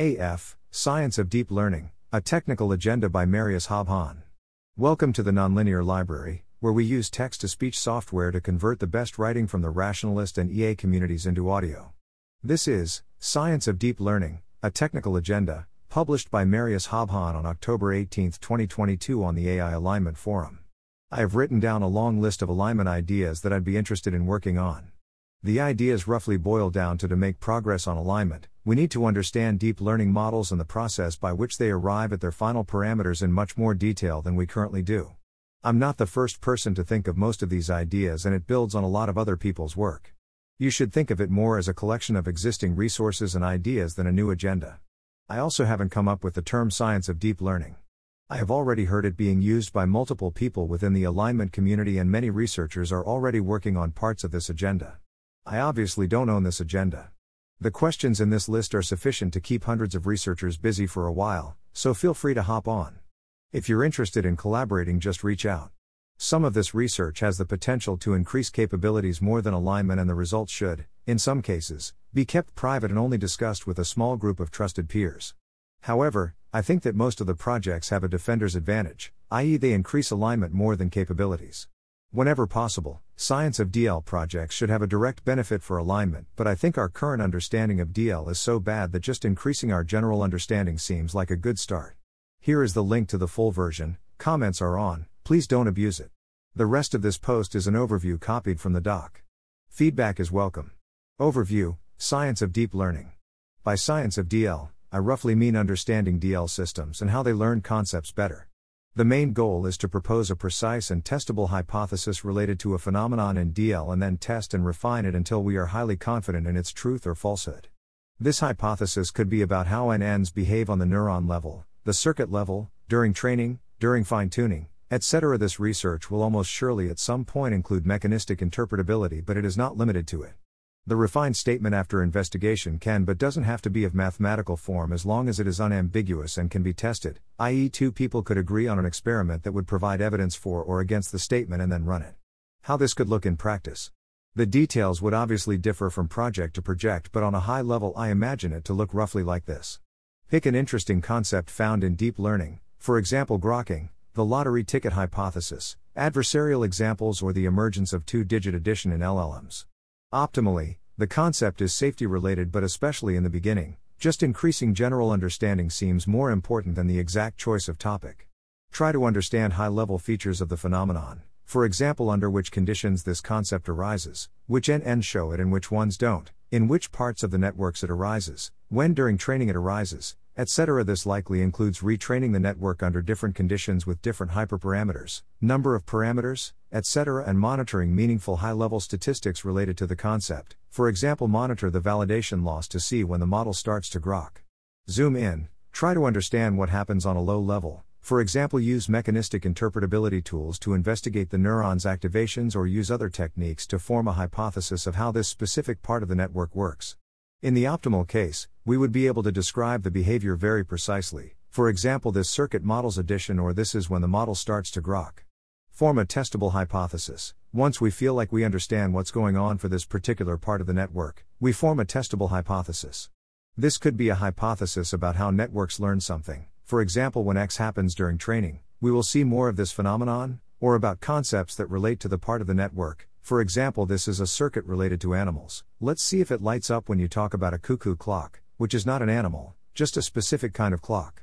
AF Science of Deep Learning, a technical agenda by Marius Hobbhahn. Welcome to the Nonlinear Library, where we use text to speech software to convert the best writing from the rationalist and EA communities into audio. This is Science of Deep Learning, a technical agenda, published by Marius Hobbhahn on October 18, 2022, on the AI Alignment Forum. I have written down a long list of alignment ideas that I'd be interested in working on. The ideas roughly boil down to to make progress on alignment, we need to understand deep learning models and the process by which they arrive at their final parameters in much more detail than we currently do. I'm not the first person to think of most of these ideas, and it builds on a lot of other people's work. You should think of it more as a collection of existing resources and ideas than a new agenda. I also haven't come up with the term science of deep learning. I have already heard it being used by multiple people within the alignment community, and many researchers are already working on parts of this agenda. I obviously don't own this agenda. The questions in this list are sufficient to keep hundreds of researchers busy for a while, so feel free to hop on. If you're interested in collaborating, just reach out. Some of this research has the potential to increase capabilities more than alignment, and the results should, in some cases, be kept private and only discussed with a small group of trusted peers. However, I think that most of the projects have a defender's advantage, i.e., they increase alignment more than capabilities. Whenever possible, science of DL projects should have a direct benefit for alignment, but I think our current understanding of DL is so bad that just increasing our general understanding seems like a good start. Here is the link to the full version, comments are on, please don't abuse it. The rest of this post is an overview copied from the doc. Feedback is welcome. Overview Science of Deep Learning. By Science of DL, I roughly mean understanding DL systems and how they learn concepts better. The main goal is to propose a precise and testable hypothesis related to a phenomenon in DL and then test and refine it until we are highly confident in its truth or falsehood. This hypothesis could be about how NNs behave on the neuron level, the circuit level, during training, during fine tuning, etc. This research will almost surely at some point include mechanistic interpretability, but it is not limited to it. The refined statement after investigation can but doesn't have to be of mathematical form as long as it is unambiguous and can be tested, i.e., two people could agree on an experiment that would provide evidence for or against the statement and then run it. How this could look in practice. The details would obviously differ from project to project, but on a high level, I imagine it to look roughly like this. Pick an interesting concept found in deep learning, for example, grokking, the lottery ticket hypothesis, adversarial examples, or the emergence of two digit addition in LLMs. Optimally, the concept is safety related, but especially in the beginning, just increasing general understanding seems more important than the exact choice of topic. Try to understand high level features of the phenomenon, for example, under which conditions this concept arises, which NNs show it and which ones don't, in which parts of the networks it arises, when during training it arises, etc. This likely includes retraining the network under different conditions with different hyperparameters, number of parameters, etc., and monitoring meaningful high level statistics related to the concept. For example, monitor the validation loss to see when the model starts to grok. Zoom in, try to understand what happens on a low level. For example, use mechanistic interpretability tools to investigate the neuron's activations or use other techniques to form a hypothesis of how this specific part of the network works. In the optimal case, we would be able to describe the behavior very precisely, for example, this circuit models addition or this is when the model starts to grok. Form a testable hypothesis. Once we feel like we understand what's going on for this particular part of the network, we form a testable hypothesis. This could be a hypothesis about how networks learn something. For example, when X happens during training, we will see more of this phenomenon, or about concepts that relate to the part of the network, for example, this is a circuit related to animals. Let's see if it lights up when you talk about a cuckoo clock, which is not an animal, just a specific kind of clock.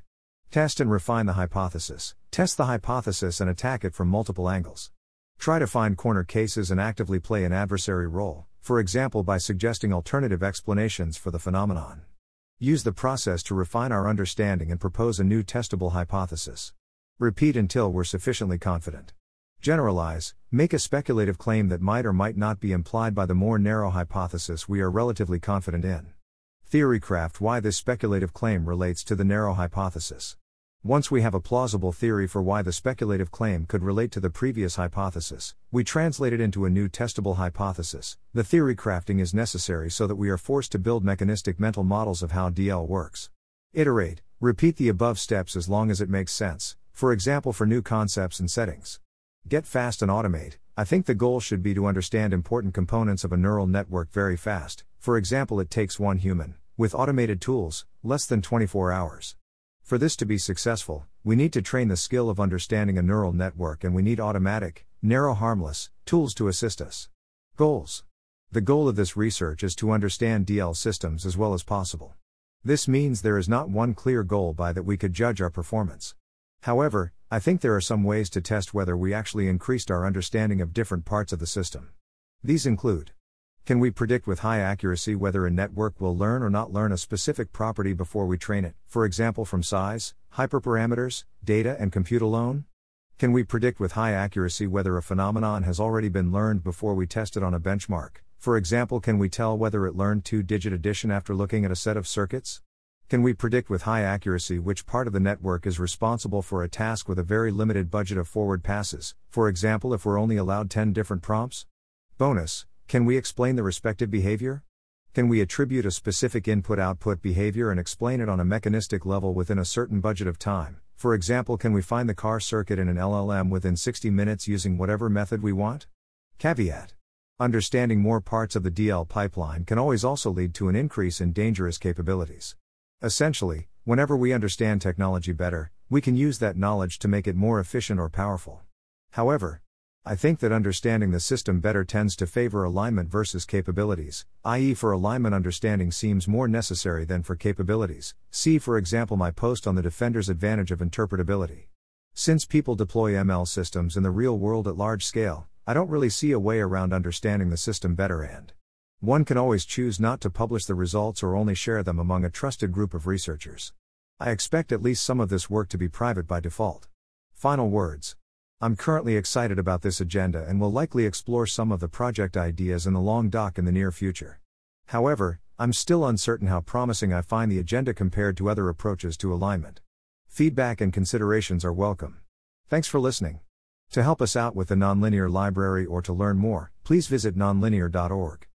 Test and refine the hypothesis. Test the hypothesis and attack it from multiple angles. Try to find corner cases and actively play an adversary role, for example, by suggesting alternative explanations for the phenomenon. Use the process to refine our understanding and propose a new testable hypothesis. Repeat until we're sufficiently confident. Generalize, make a speculative claim that might or might not be implied by the more narrow hypothesis we are relatively confident in. Theorycraft why this speculative claim relates to the narrow hypothesis. Once we have a plausible theory for why the speculative claim could relate to the previous hypothesis, we translate it into a new testable hypothesis. The theory crafting is necessary so that we are forced to build mechanistic mental models of how DL works. Iterate, repeat the above steps as long as it makes sense, for example, for new concepts and settings. Get fast and automate. I think the goal should be to understand important components of a neural network very fast. For example, it takes one human, with automated tools, less than 24 hours. For this to be successful, we need to train the skill of understanding a neural network and we need automatic, narrow harmless, tools to assist us. Goals The goal of this research is to understand DL systems as well as possible. This means there is not one clear goal by that we could judge our performance. However, I think there are some ways to test whether we actually increased our understanding of different parts of the system. These include Can we predict with high accuracy whether a network will learn or not learn a specific property before we train it, for example from size, hyperparameters, data, and compute alone? Can we predict with high accuracy whether a phenomenon has already been learned before we test it on a benchmark? For example, can we tell whether it learned two digit addition after looking at a set of circuits? Can we predict with high accuracy which part of the network is responsible for a task with a very limited budget of forward passes, for example, if we're only allowed 10 different prompts? Bonus Can we explain the respective behavior? Can we attribute a specific input output behavior and explain it on a mechanistic level within a certain budget of time? For example, can we find the car circuit in an LLM within 60 minutes using whatever method we want? Caveat Understanding more parts of the DL pipeline can always also lead to an increase in dangerous capabilities. Essentially, whenever we understand technology better, we can use that knowledge to make it more efficient or powerful. However, I think that understanding the system better tends to favor alignment versus capabilities, i.e., for alignment, understanding seems more necessary than for capabilities. See, for example, my post on the defender's advantage of interpretability. Since people deploy ML systems in the real world at large scale, I don't really see a way around understanding the system better and one can always choose not to publish the results or only share them among a trusted group of researchers. I expect at least some of this work to be private by default. Final words. I'm currently excited about this agenda and will likely explore some of the project ideas in the long doc in the near future. However, I'm still uncertain how promising I find the agenda compared to other approaches to alignment. Feedback and considerations are welcome. Thanks for listening. To help us out with the Nonlinear Library or to learn more, please visit nonlinear.org.